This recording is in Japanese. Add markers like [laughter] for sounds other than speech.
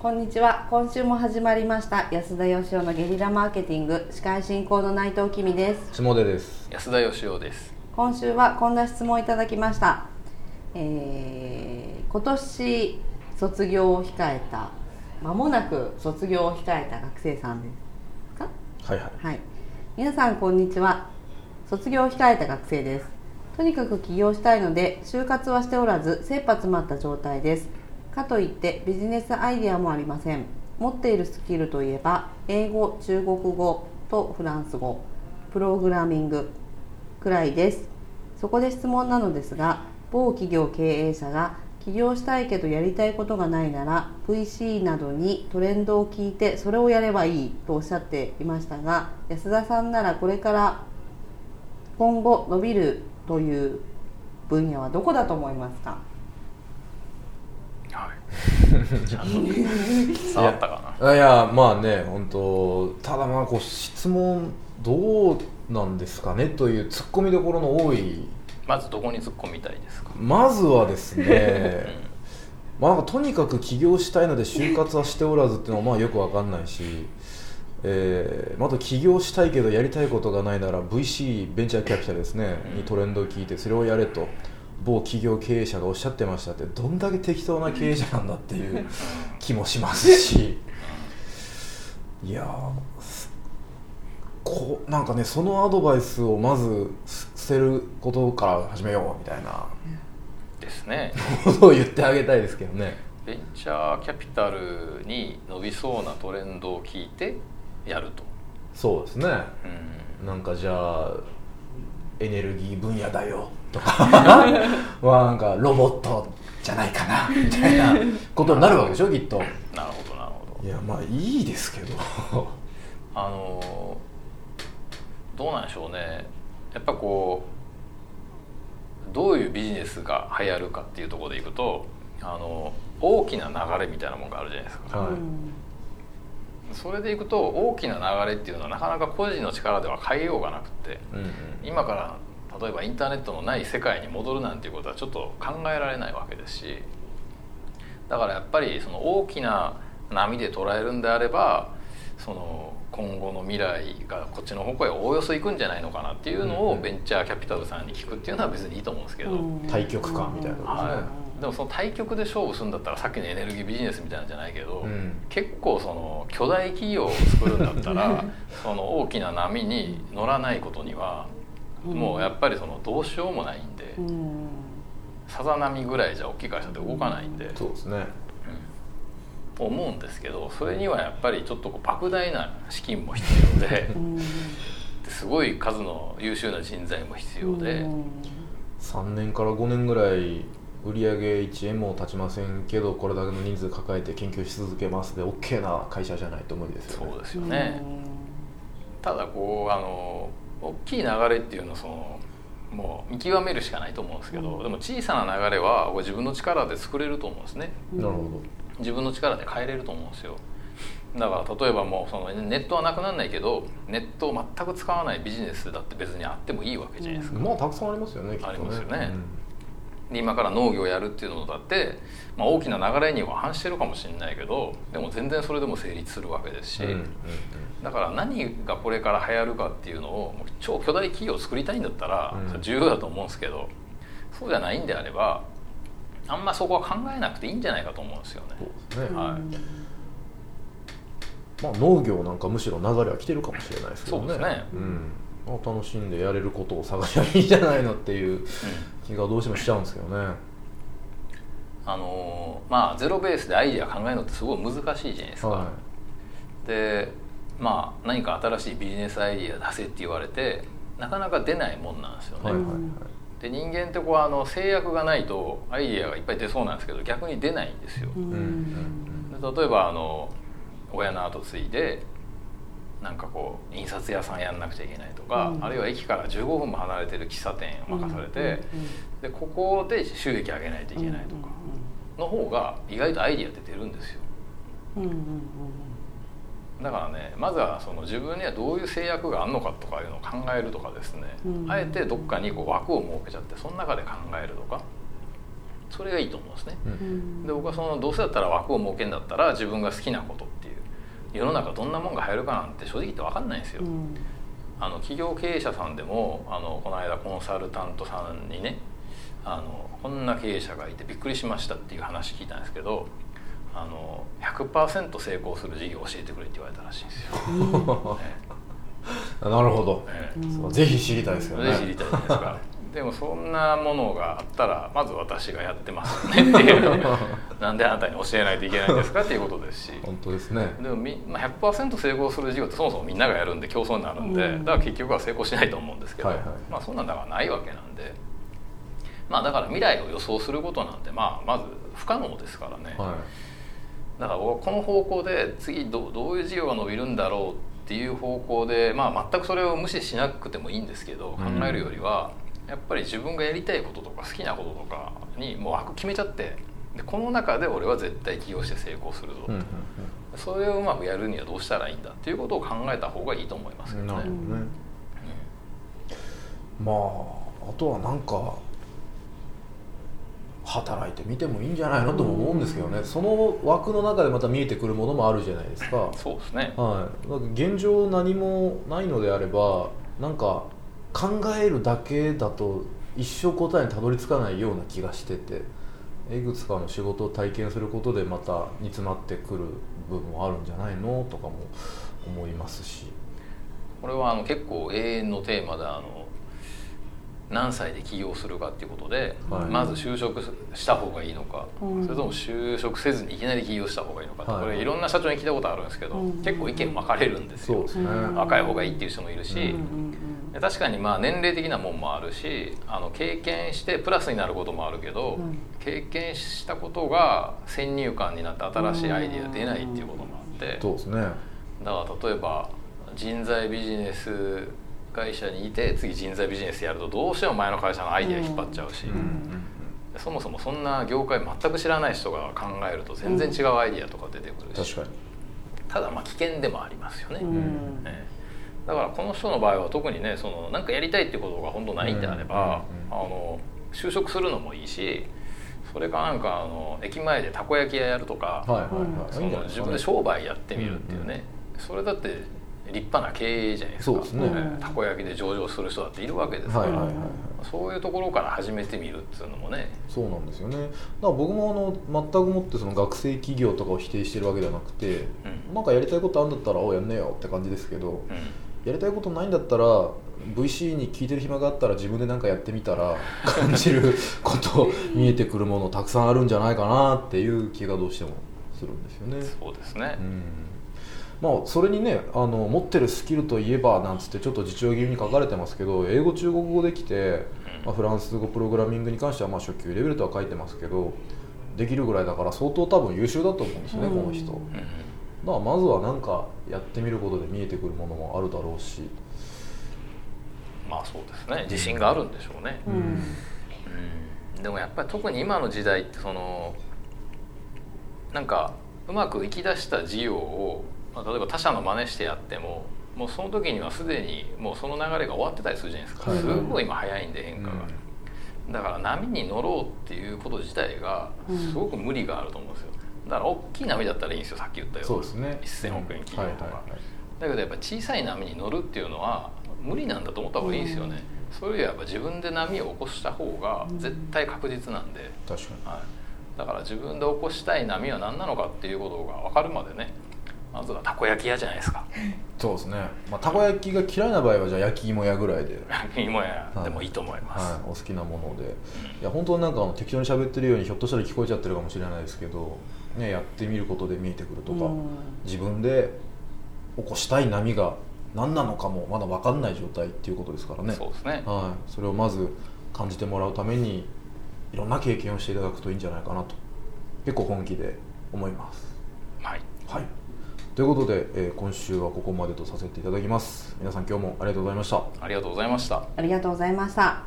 こんにちは。今週も始まりました。安田義雄のゲリラマーケティング。司会進行の内藤君です。下出です。安田義雄です。今週はこんな質問をいただきました、えー今年卒業を控えた間もなく卒業を控えた学生さんですか？はいはい。はい。皆さんこんにちは。卒業を控えた学生です。とにかく起業したいので就活はしておらず切羽詰まった状態ですかといってビジネスアイデアもありません。持っているスキルといえば英語中国語とフランス語。プログラミング。くらいです。そこで質問なのですが某企業経営者が起業したいけどやりたいことがないなら VC などにトレンドを聞いてそれをやればいいとおっしゃっていましたが安田さんならこれから今後伸びるという分野はどこだと思いますか？[laughs] 伝わったかいやまあね本当ただまあこう質問どうなんですかねという突っ込みどころの多いなまずどこに突っ込みたいですか？まずはですねまあなんかとにかく起業したいので就活はしておらずっていうのはまあよくわかんないし、えー、また起業したいけどやりたいことがないなら VC ベンチャーキャピタルですねにトレンドを聞いてそれをやれと某企業経営者がおっしゃってましたってどんだけ適当な経営者なんだっていう気もしますし。いやーこうなんかねそのアドバイスをまず捨てることから始めようみたいな。ですね。ことを言ってあげたいですけどね。ベンチャーキャピタルに伸びそうなトレンドを聞いてやると、そうですね。うん、なんかじゃあエネルギー分野だよとか [laughs] はなんかロボットじゃないかなみたいなことになるわけでしょきっと。なるほどなるほど。いやまあいいですけど。あのどうなんでしょうね。やっぱこうどういうビジネスが流行るかっていうところでいくとあの大きな流れみたいなものがあるじゃないですか、はい。うん。それでいくと大きな流れっていうのはなかなか個人の力では変えようがなくってうんうん。今から例えばインターネットのない世界に戻るなんていうことはちょっと考えられないわけですしだからやっぱりその大きな波で捉えるんであればその今後の未来がこっちの方向へおおよそ行くんじゃないのかなっていうのをベンチャーキャピタルさんに聞くっていうのは別にいいと思うんですけど、うん対極感みたいな。ことですねはい、でもその対局で勝負するんだったらさっきのエネルギービジネスみたいなんじゃないけど、うん。結構その巨大企業を作るんだったら [laughs] その大きな波に乗らないことにはもうやっぱりそのどうしようもないんで、うん。さざ波ぐらいじゃ大きい会社って動かないんで、そうですね。うん。思うんですけどそれにはやっぱりちょっとこう莫大な資金も必要でうん。すごい数の優秀な人材も必要で。うん3年から5年ぐらい売り上げ1円も立ちませんけどこれだけの人数抱えて研究し続けますで OK な会社じゃないと無理ですよね。そうですよね、ただこうあの大きい流れっていうのはそのもう見極めるしかないと思うんですけど、うん。でも小さな流れは自分の力で作れると思うんですね。なるほど。自分の力で変えれると思うんですよ。だから例えばもうそのネットはなくならないけどネットを全く使わないビジネスだって別にあってもいいわけじゃないですか、まあたくさんありますよねね。ありますよねで今から農業をやるっていうのだって、まあ、大きな流れには反してるかもしれないけどでも全然それでも成立するわけですし、うんうんうん。だから何がこれから流行るかっていうのをもう超巨大企業を作りたいんだったら重要だと思うんですけど、そうじゃないんであればあんまそこは考えなくていいんじゃないかと思うんですよね。ね、はい。まあ、農業なんかむしろ流れは来てるかもしれないですけどね。そうですね。うん。まあ、楽しんでやれることを探しゃいいんじゃないのっていう気がどうしてもしちゃうんですけどねあのーまあゼロベースでアイデア考えるのってすごい難しいじゃないですか。はでまあ何か新しいビジネスアイデア出せって言われてなかなか出ないもんなんですよね。いはいはいはいで人間ってこうあの制約がないとアイデアがいっぱい出そうなんですけど逆に出ないんですよ。うんうんで例えばあの親の後継いでなんかこう印刷屋さんやんなくちゃいけないとか、うん。あるいは駅から15分も離れてる喫茶店を任されて、でここで収益上げないといけないとかの方が意外とアイディアって出るんですよ。うんうんうんだからねまずはその自分にはどういう制約があるのかとかいうのを考えるとかですね、うんあえてどっかにこう枠を設けちゃってその中で考えるとかそれがいいと思うんですね。うんうん。で僕はそのどうせだったら枠を設けんだったら自分が好きなこと世の中どんなもんが入るかなんて正直言って分かんないんですよ。うんあの企業経営者さんでもあのこの間コンサルタントさんにねあのこんな経営者がいてびっくりしましたっていう話聞いたんですけどあの100%成功する事業を教えてくれって言われたらしいんですよ。ね [laughs] [laughs] なるほど、ええうんそうぜひ知りたいですよねそれ知りたいですか。でもそんなものがあったらまず私がやってますよねっていう。[laughs] なんであなたに教えないといけないんですかっていうことですし。本当ですね。でもみ、まあ、100%成功する事業ってそもそもみんながやるんで競争になるんで、うん。だから結局は成功しないと思うんですけど、はいはい。まあそんなんだからないわけなんで。まあだから未来を予想することなんてまあまず不可能ですからね、はだから僕はこの方向で次どどういう事業が伸びるんだろうっていう方向で、まあ、全くそれを無視しなくてもいいんですけど考うんえるよりは、やっぱり自分がやりたいこととか好きなこととかにもう枠決めちゃってでこの中で俺は絶対起業して成功するぞ、い、うんうんそれをうまくやるにはどうしたらいいんだっていうことを考えた方がいいと思いますけどね。うんなるほ。どね、まああとはなんか働いてみてもいいんじゃないのとも思うんですけどね、その枠の中でまた見えてくるものもあるじゃないですか。そうですね。はい、現状何もないのであればなんか考えるだけだと一生答えにたどり着かないような気がしてていくつかの仕事を体験することでまた煮詰まってくる部分もあるんじゃないのとかも思いますし。これはあの結構永遠のテーマであの何歳で起業するかっていうことで、はい。まず就職した方がいいのか、うん。それとも就職せずにいきなり起業した方がいいのかって、はい。これいろんな社長に聞いたことあるんですけど、うん。結構意見分かれるんですよ。そうですね、うん若い方がいいっていう人もいるし、うんうんで確かにまあ年齢的なもんもあるしあの経験してプラスになることもあるけど、うん。経験したことが先入観になって新しいアイデア出ないっていうこともあって、そうですね。だから例えば人材ビジネス会社にいて次人材ビジネスやるとどうしても前の会社のアイデア引っ張っちゃうし、うん。うん。そもそもそんな業界全く知らない人が考えると全然違うアイデアとか出てくるし、確かに。ただまあ危険でもありますよね、うん。ええだからこの人の場合は特にねそのなんかやりたいっていうことが本当ないんであれば、あの就職するのもいいしそれかなんかあの駅前でたこ焼き屋やるとか、自分で商売やってみるっていうね、それだって立派な経営じゃないですか。ね。ええたこ焼きで上場する人だっているわけですから、はいはいはいはい。そういうところから始めてみるっていうのもね。そうなんですよね。だから僕もあの全くもってその学生企業とかを否定してるわけじゃなくて、うん。なんかやりたいことあるんだったらおやんねえよって感じですけど、うんやりたいことないんだったら VC に聞いてる暇があったら自分で何かやってみたら感じる [laughs] こと見えてくるものたくさんあるんじゃないかなっていう気がどうしてもするんですよね。そうですね、うん。まあ、それにねあの持ってるスキルといえばなんつってちょっと自重気味に書かれてますけど英語中国語できて、まあ、フランス語プログラミングに関してはまあ初級レベルとは書いてますけどできるぐらいだから相当多分優秀だと思うんですよね、うん。この人。らまずは何かやってみることで見えてくるものもあるだろうし。まあそうですね。自信があるんでしょうね、うん。うん。でもやっぱり特に今の時代ってそのなんかうまくいきだした事業を、まあ、例えば他社の真似してやってももうその時にはすでにもうその流れが終わってたりするじゃないですか、はい。すごい今早いんで変化が、だから波に乗ろうっていうこと自体がすごく無理があると思うんですよだから大きい波だったらいいんですよさっき言ったよそうですね。1000億円企業とか、はいはいはい。だけどやっぱ小さい波に乗るっていうのは無理なんだと思った方がいいですよね、それよりはやっぱ自分で波を起こした方が絶対確実なんで、確かに。はい、だから自分で起こしたい波は何なのかっていうことが分かるまでね。まずはたこ焼き屋じゃないですか。そうですね、まあ、たこ焼きが嫌いな場合はじゃあ焼き芋屋ぐらいで、芋屋でもいいと思います、はい、お好きなもので。いや本当になんか適当に喋ってるようにひょっとしたら聞こえちゃってるかもしれないですけど、ね、やってみることで見えてくるとか、うん。自分で起こしたい波が何なのかもまだ分かんない状態っていうことですからね。そうですね。はい、それをまず感じてもらうためにいろんな経験をしていただくといいんじゃないかなと結構本気で思います。はい。はい、ということで、えー今週はここまでとさせていただきます。皆さん今日もありがとうございました。ありがとうございました。ありがとうございました